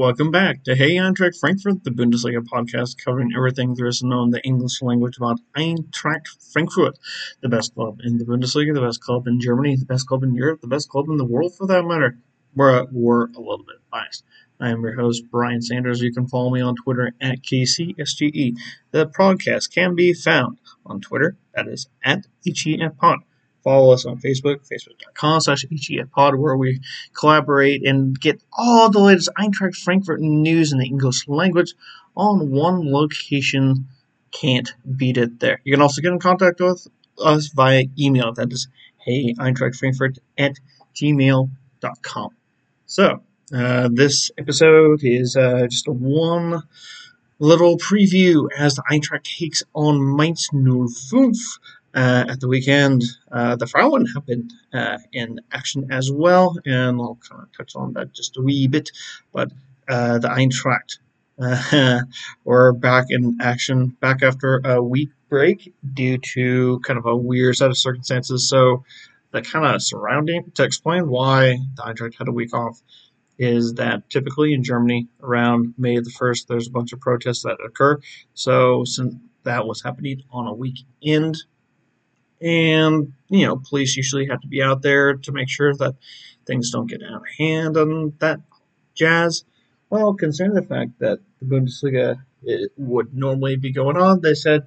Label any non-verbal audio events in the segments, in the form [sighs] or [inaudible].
welcome back to Hey Eintracht Frankfurt, the Bundesliga podcast covering everything there is known in the English language about Eintracht Frankfurt, the best club in the Bundesliga, the best club in Germany, the best club in Europe, the best club in the world for that matter. We're, we're a little bit biased. I am your host, Brian Sanders. You can follow me on Twitter at KCSGE. The podcast can be found on Twitter, that is at ECFPod. Follow us on Facebook, facebook.com slash pod, where we collaborate and get all the latest Eintracht Frankfurt news in the English language on one location. Can't beat it there. You can also get in contact with us via email. That is hey Eintracht Frankfurt at gmail.com. So, uh, this episode is uh, just a one little preview as the Eintracht takes on Mainz 05 uh, at the weekend. Uh, the Frauen have been uh, in action as well, and I'll kind of touch on that just a wee bit. But uh, the Eintracht uh, [laughs] were back in action, back after a week break due to kind of a weird set of circumstances. So, the kind of surrounding to explain why the Eintracht had a week off is that typically in Germany around May the 1st, there's a bunch of protests that occur. So, since that was happening on a weekend, and you know police usually have to be out there to make sure that things don't get out of hand and that jazz. Well considering the fact that the bundesliga would normally be going on they said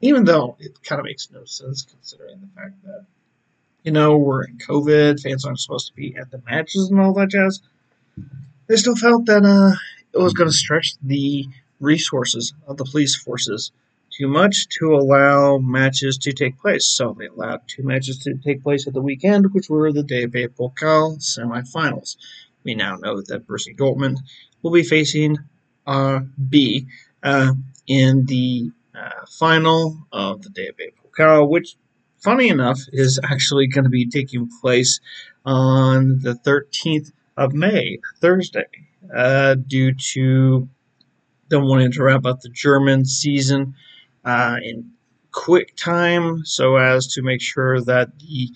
even though it kind of makes no sense considering the fact that you know we're in covid fans aren't supposed to be at the matches and all that jazz they still felt that uh, it was going to stretch the resources of the police forces too much to allow matches to take place. So they allowed two matches to take place at the weekend, which were the DFB Pokal semifinals. We now know that Borussia Dortmund will be facing RB uh, in the uh, final of the DFB Pokal, which, funny enough, is actually going to be taking place on the 13th of May, Thursday, uh, due to them wanting to wrap up the German season in quick time so as to make sure that the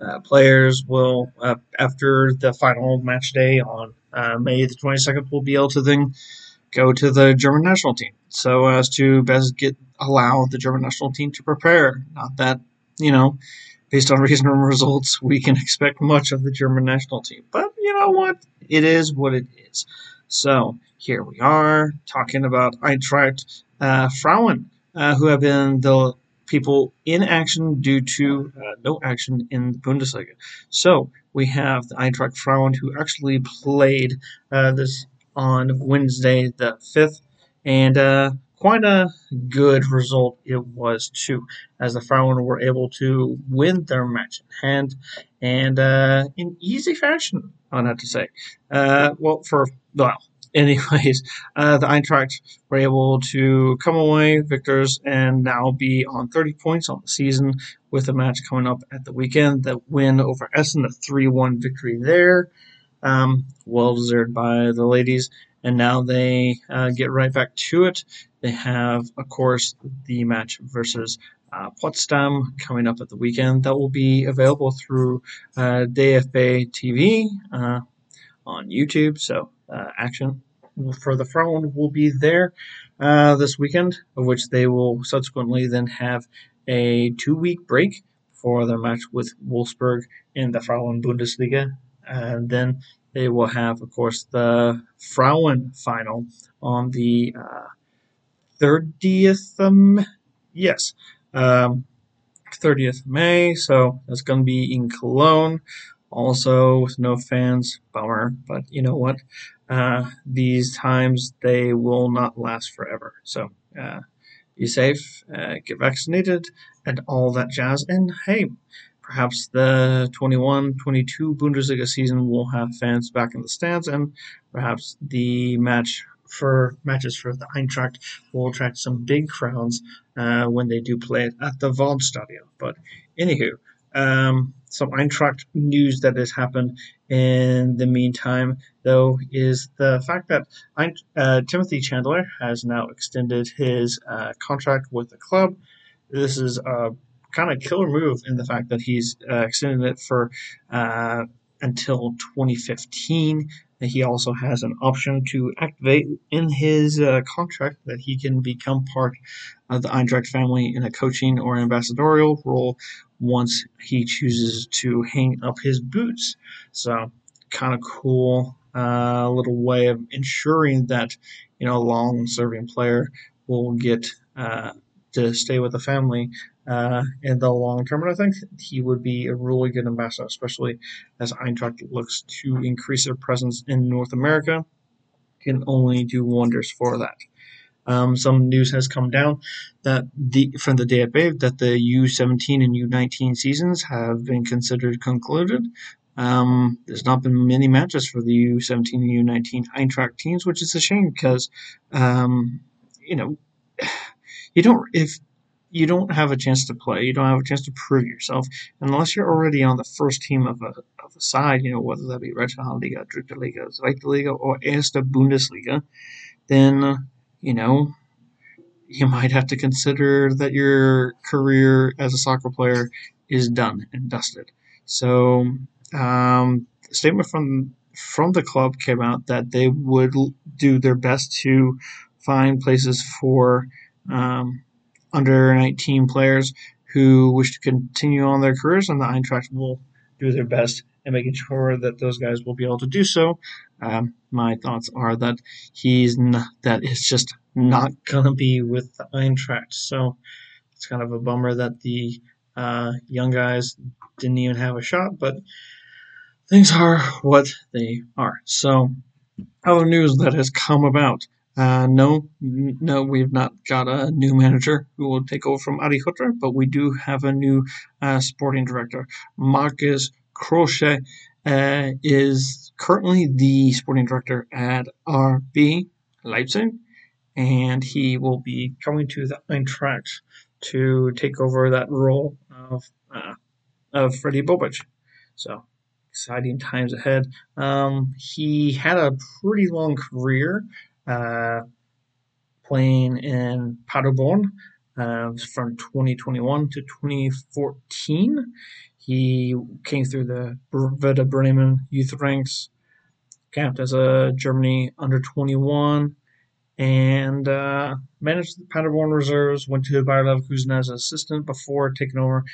uh, players will, uh, after the final match day on uh, May the 22nd, will be able to then go to the German national team so as to best get allow the German national team to prepare. Not that, you know, based on [laughs] recent results, we can expect much of the German national team. But you know what? It is what it is. So here we are talking about Eintracht uh, Frauen uh, who have been the people in action due to uh, no action in the Bundesliga. So we have the Eintracht Frauen who actually played uh, this on Wednesday the 5th, and uh, quite a good result it was too, as the Frauen were able to win their match in hand and uh, in easy fashion, I'd have to say. Uh, well, for well, anyways, [laughs] uh, the Eintracht were able to come away victors and now be on 30 points on the season with a match coming up at the weekend. The win over Essen, a 3 1 victory there. Um, well deserved by the ladies. And now they uh, get right back to it. They have, of course, the match versus uh, Potsdam coming up at the weekend. That will be available through uh, DFB TV uh, on YouTube. So uh, action for the Frauen will be there uh, this weekend, of which they will subsequently then have a two week break for their match with Wolfsburg in the Frauen Bundesliga. And then they will have, of course, the Frauen final on the uh, 30th, um, yes, um, 30th May. So that's going to be in Cologne. Also, with no fans, bummer. But you know what? Uh, these times they will not last forever. So uh, be safe, uh, get vaccinated, and all that jazz. And hey, perhaps the 21 22 Bundesliga season will have fans back in the stands, and perhaps the match for matches for the Eintracht will attract some big crowds uh, when they do play it at the Waldstadion. But anywho, um, some Eintracht news that has happened in the meantime, though, is the fact that uh, Timothy Chandler has now extended his uh, contract with the club. This is a kind of killer move in the fact that he's uh, extended it for uh, until 2015. He also has an option to activate in his uh, contract that he can become part of the Eintracht family in a coaching or ambassadorial role once he chooses to hang up his boots. So, kind of cool uh, little way of ensuring that you know a long-serving player will get uh, to stay with the family uh, in the long term. And I think he would be a really good ambassador, especially as Eintracht looks to increase their presence in North America. Can only do wonders for that. Um, some news has come down that the from the DFB that the U17 and U19 seasons have been considered concluded. Um, there's not been many matches for the U17 and U19 Eintracht teams, which is a shame because, um, you know, [sighs] you don't if you don't have a chance to play, you don't have a chance to prove yourself unless you're already on the first team of a, of a side, you know, whether that be Regionalliga, Dritte Liga, Zweite Liga, or Erste Bundesliga, then, you know, you might have to consider that your career as a soccer player is done and dusted. So, um, the statement from from the club came out that they would do their best to find places for um, under 19 players who wish to continue on their careers, and the Eintracht will do their best in making sure that those guys will be able to do so. Um, my thoughts are that he's not, that it's just not gonna be with the Eintracht. So it's kind of a bummer that the uh, young guys didn't even have a shot, but things are what they are. So other news that has come about. Uh, no, no, we've not got a new manager who will take over from Adi Hutter, but we do have a new uh, sporting director. Markus Krösche uh, is currently the sporting director at RB Leipzig, and he will be coming to the Eintracht to take over that role of uh, of Fredi Bobic. So exciting times ahead. Um, he had a pretty long career playing in Paderborn uh, from 2021 to 2014. He came through the Werder Bremen youth ranks, camped as a Germany under 21, and uh, managed the Paderborn reserves. Went to Bayer Leverkusen as an assistant before taking over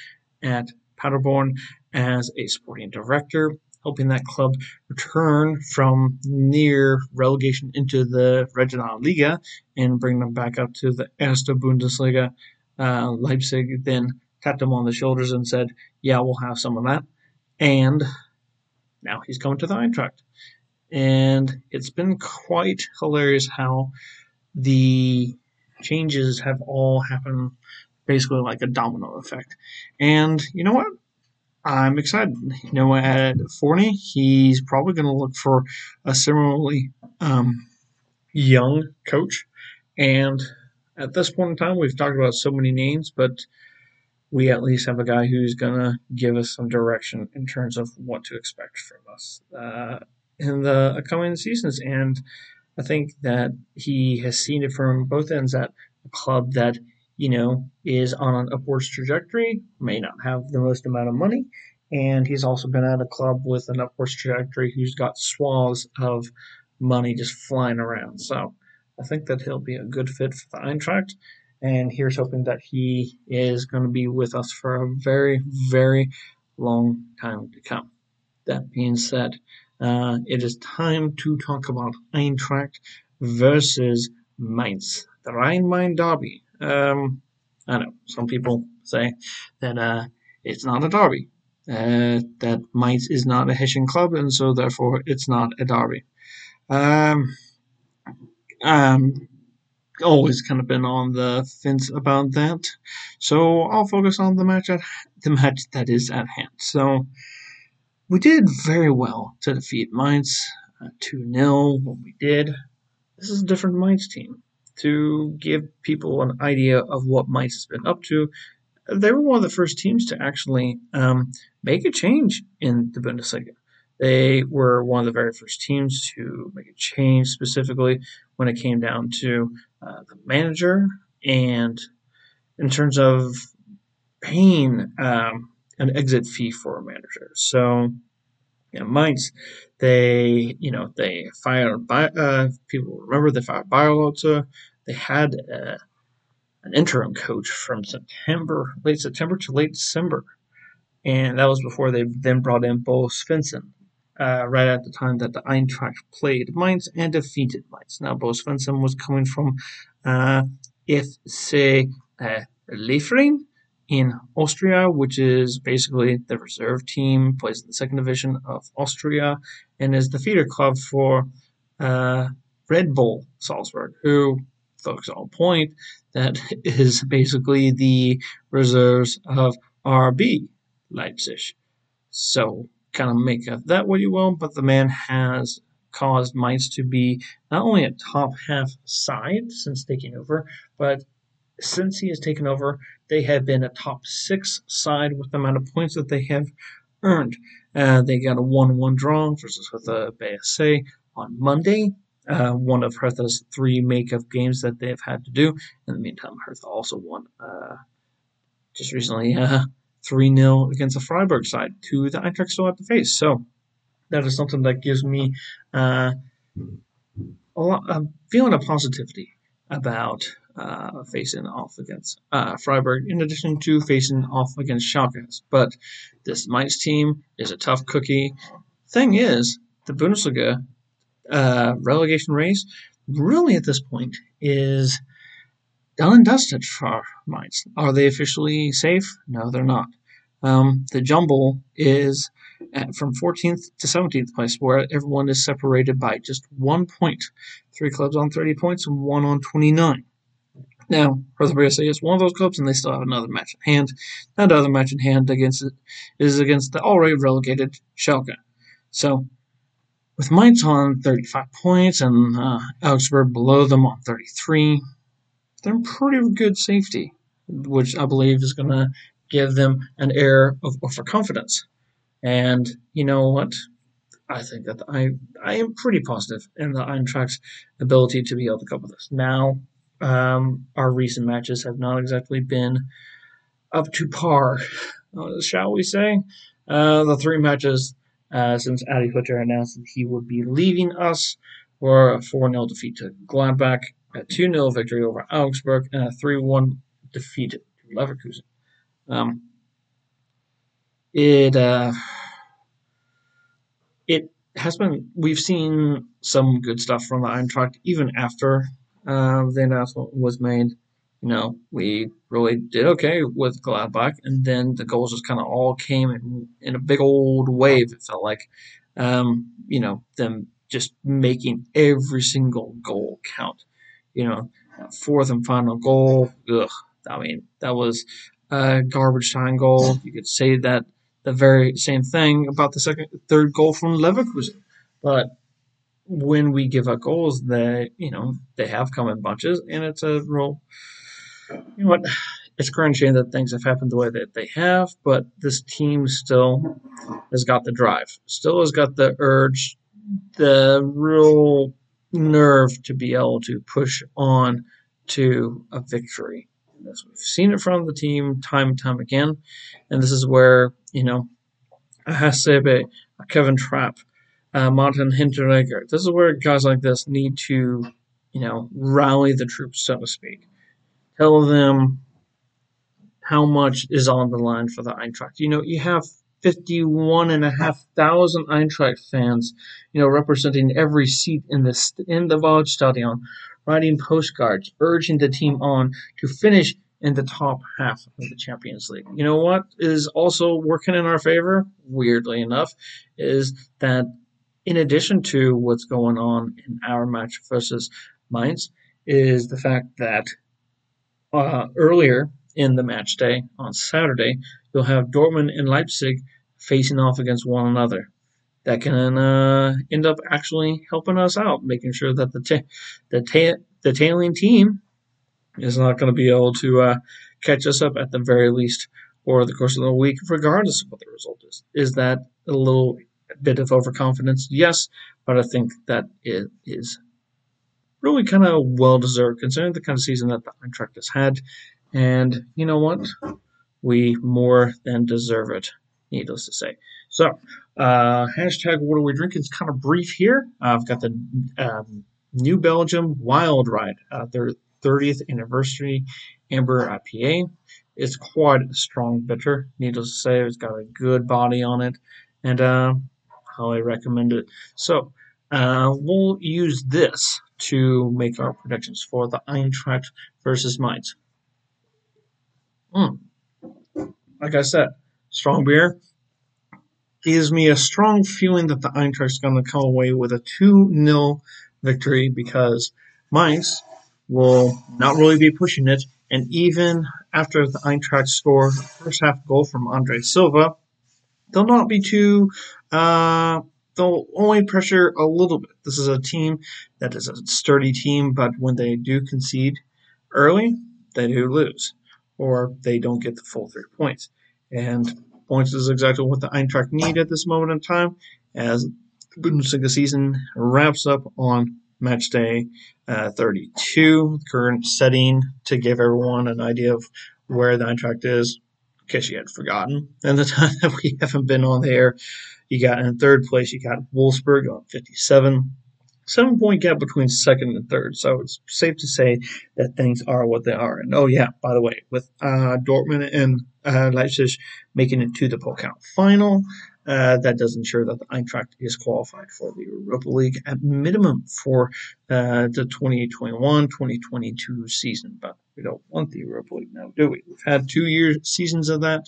at Paderborn as a sporting director helping that club return from near relegation into the Regionalliga Liga and bring them back up to the Erste Bundesliga. Uh, Leipzig then tapped him on the shoulders and said, "Yeah, we'll have some of that." And now he's coming to the Eintracht, and it's been quite hilarious how the changes have all happened basically like a domino effect. And you know what? I'm excited. You know, at Forney, he's probably going to look for a similarly um, young coach. And at this point in time, we've talked about so many names, but we at least have a guy who's going to give us some direction in terms of what to expect from us uh, in the upcoming seasons. And I think that he has seen it from both ends at a club that – you know, is on an upwards trajectory, may not have the most amount of money, and he's also been at a club with an upwards trajectory who's got swaths of money just flying around. So I think that he'll be a good fit for the Eintracht, and here's hoping that he is going to be with us for a very, very long time to come. That being said, uh, it is time to talk about Eintracht versus Mainz, the Rhein Main derby. Um, I know some people say that uh, it's not a derby, uh, that Mainz is not a Hessian club, and so therefore it's not a derby. Um, um, always kind of been on the fence about that, so I'll focus on the match at the match that is at hand. So we did very well to defeat Mainz uh, two 0 when we did. This is a different Mainz team to give people an idea of what Mainz has been up to. They were one of the first teams to actually um, make a change in the Bundesliga. They were one of the very first teams to make a change, specifically when it came down to uh, the manager and in terms of paying um, an exit fee for a manager. So Mainz, they, you know, they fired, uh, people remember they fired Beierlorzer. They had uh, an interim coach from September, late September to late December. And that was before they then brought in Bo Svensson, uh, right at the time that the Eintracht played Mainz and defeated Mainz. Now, Bo Svensson was coming from uh, FC uh, Liefering in Austria, which is basically the reserve team, plays in the second division of Austria, and is the feeder club for uh, Red Bull Salzburg, who, folks all point, that [laughs] is basically the reserves of RB Leipzig. So, kind of make of that what you will, but the man has caused Mainz to be not only a top half side since taking over, but since he has taken over, they have been a top six side with the amount of points that they have earned. Uh, they got a 1 1 draw versus Hertha BSC on Monday. Uh, one of Hertha's three make-up games that they've had to do. In the meantime, Hertha also won uh, just recently uh, 3 0 against the Freiburg side to the Eintracht still at the face. So that is something that gives me uh, a, lot, a feeling of positivity about uh, facing off against uh, Freiburg, in addition to facing off against Schalke. But this Mainz team is a tough cookie. Thing is, the Bundesliga uh, relegation race really at this point is done and dusted for Mainz. Are they officially safe? No, they're not. Um, the jumble is from 14th to 17th place, where everyone is separated by just one point. Three clubs on 30 points and one on 29. Now, Hertha BSC is one of those clubs, and they still have another match in hand. That other match in hand against it is against the already relegated Schalke. So, with Mainz on 35 points and uh, Augsburg below them on 33, they're in pretty good safety, which I believe is going to give them an air of overconfidence. And you know what? I think that I I am pretty positive in the Eintracht's ability to be able to cope with this. Now, um, our recent matches have not exactly been up to par, uh, shall we say? Uh, the three matches uh, since Adi Hütter announced that he would be leaving us were a 4 0 defeat to Gladbach, a 2 0 victory over Augsburg, and a 3 1 defeat to Leverkusen. Um, it uh, it has been we've seen some good stuff from the Eintracht even after uh, the announcement was made. You know, we really did okay with Gladbach, and then the goals just kind of all came in, in, a big old wave. It felt like, um, you know, them just making every single goal count. You know, fourth and final goal. Ugh, I mean, that was a garbage time goal. You could say that the very same thing about the second, third goal from Leverkusen, but when we give up goals, they you know they have come in bunches, and it's a real you know what it's crushing that things have happened the way that they have, but this team still has got the drive, still has got the urge, the real nerve to be able to push on to a victory. As we've seen it from the team time and time again, and this is where you know a Hasebe, a Kevin Trapp, uh, Martin Hinteregger. This is where guys like this need to, you know, rally the troops, so to speak. Tell them how much is on the line for the Eintracht. You know, you have 51,500 Eintracht fans, you know, representing every seat in the, in the Waldstadion, writing postcards, urging the team on to finish in the top half of the Champions League. You know what is also working in our favor, weirdly enough, is that in addition to what's going on in our match versus Mainz, is the fact that uh, earlier in the match day on Saturday, you'll have Dortmund and Leipzig facing off against one another. That can uh, end up actually helping us out, making sure that the ta- the ta- the tailing team is not going to be able to uh, catch us up at the very least over the course of the week, regardless of what the result is. Is that a little bit of overconfidence? Yes, but I think that it is really kind of well deserved considering the kind of season that the Eintracht has had. And you know what? We more than deserve it, needless to say. So, uh, hashtag what are we drinking is kind of brief here. Uh, I've got the um, New Belgium Wild Ride, uh, their 30th anniversary amber IPA. It's quite a strong bitter, needless to say. It's got a good body on it, and uh, highly recommend it. So, uh, we'll use this to make our predictions for the Eintracht versus Mainz. Mm. Like I said, strong beer gives me a strong feeling that the Eintracht's going to come away with a 2 0 victory because Mainz will not really be pushing it. And even after the Eintracht score first half goal from Andre Silva, they'll not be too uh, they'll only pressure a little bit. This is a team that is a sturdy team, but when they do concede early, they do lose, or they don't get the full three points. And points is exactly what the Eintracht need at this moment in time, as the Bundesliga season wraps up on match day uh, 32, current setting, to give everyone an idea of where the Eintracht is, in case you had forgotten. And the time [laughs] that we haven't been on the air you got in third place, you got Wolfsburg on 57. Seven point gap between second and third, so it's safe to say that things are what they are. And oh yeah, by the way, with uh, Dortmund and uh, Leipzig making it to the Pokal final, uh, that does ensure that the Eintracht is qualified for the Europa League at minimum for uh, the 2021-2022 season. But we don't want the Europa League now, do we? We've had two years seasons of that,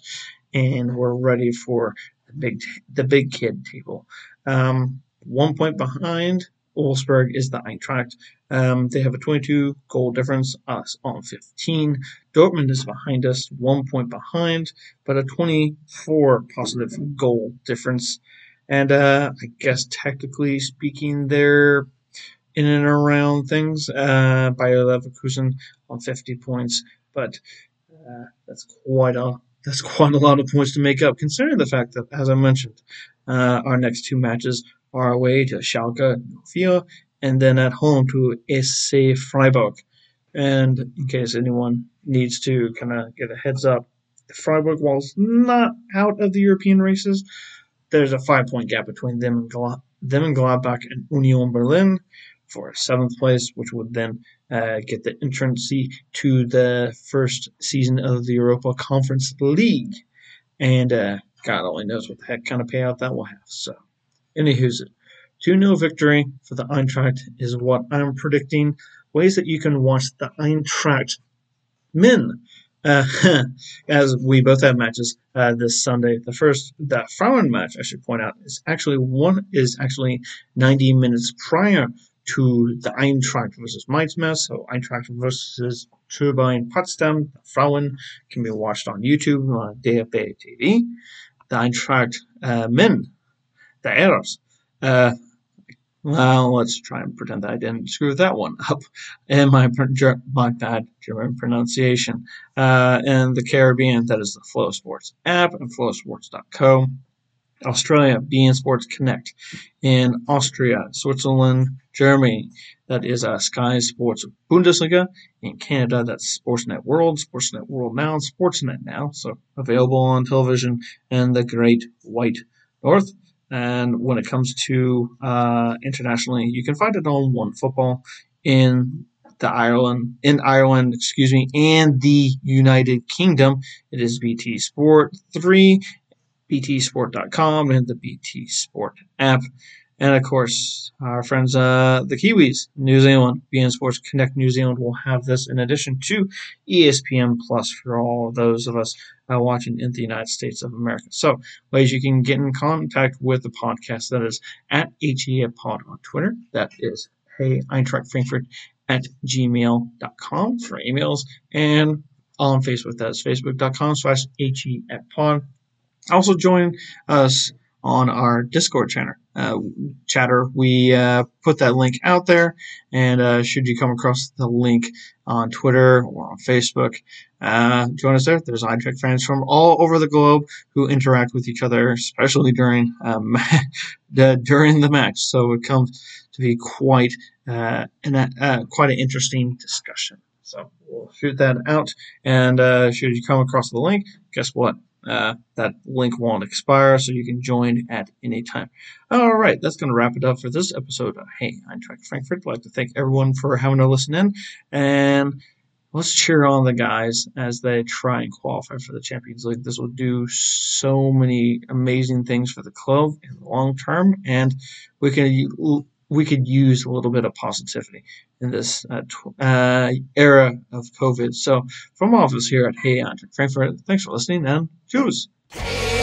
and we're ready for the big the big kid table. Um, one point behind Wolfsburg is the Eintracht. Um, they have a 22 goal difference, us on 15. Dortmund is behind us, one point behind, but a 24 positive goal difference. And uh, I guess technically speaking, they're in and around things. Uh, Bayer Leverkusen on 50 points, but uh, that's quite a that's quite a lot of points to make up, considering the fact that, as I mentioned, uh, our next two matches are away to Schalke and Sofia, and then at home to SC Freiburg. And in case anyone needs to kind of get a heads up, Freiburg, whilst not out of the European races, there's a five point gap between them and, them and Gladbach and Union Berlin for seventh place, which would then uh, get the entrance to the first season of the Europa Conference League. And uh, God only knows what the heck kind of payout that will have. So, anywho's it. 2 0 victory for the Eintracht is what I'm predicting. Ways that you can watch the Eintracht men. Uh, [laughs] as we both have matches uh, this Sunday. The first, the Frauen match, I should point out, is actually one is actually 90 minutes prior to the Eintracht versus Mainz match. So Eintracht versus Turbine Potsdam, Frauen can be watched on YouTube on DFB TV. The Eintracht uh, men, the Arabs. Uh, well, let's try and pretend that I didn't screw that one [laughs] up in my, my bad German pronunciation. Uh, in the Caribbean, that is the Flow Sports app and flowsports.co. Australia, beIN Sports Connect. In Austria, Switzerland, Germany, that is uh, Sky Sports Bundesliga. In Canada, that's Sportsnet World, Sportsnet World Now, Sportsnet Now. So available on television in the Great White North. And when it comes to uh, internationally, you can find it on One Football in the Ireland, in Ireland, excuse me, and the United Kingdom. It is BT Sport 3 btsport.com and the BT Sport app. And of course, our friends, uh, the Kiwis, New Zealand, beIN Sports Connect New Zealand will have this in addition to ESPN Plus for all those of us uh, watching in the United States of America. So, ways you can get in contact with the podcast that is at Pod on Twitter. That is Hey Eintracht Frankfurt at gmail.com for emails. And on Facebook, that is facebook.com slash Pod. Also join us on our Discord channel. Uh, chatter, we uh, put that link out there, and uh, should you come across the link on Twitter or on Facebook, uh, join us there. There's Eintracht fans from all over the globe who interact with each other, especially during um, [laughs] during the match. So it comes to be quite uh, an, uh, quite an interesting discussion. So we'll shoot that out, and should you come across the link, guess what? Uh, that link won't expire, so you can join at any time. All right, that's going to wrap it up for this episode of Hey Eintracht Frankfurt. I'd like to thank everyone for having to listen in, and let's cheer on the guys as they try and qualify for the Champions League. This will do so many amazing things for the club in the long term, and we can we could use a little bit of positivity in this uh, uh, era of COVID. So, from all of us here at Hey Eintracht Frankfurt, thanks for listening and choose. Hey,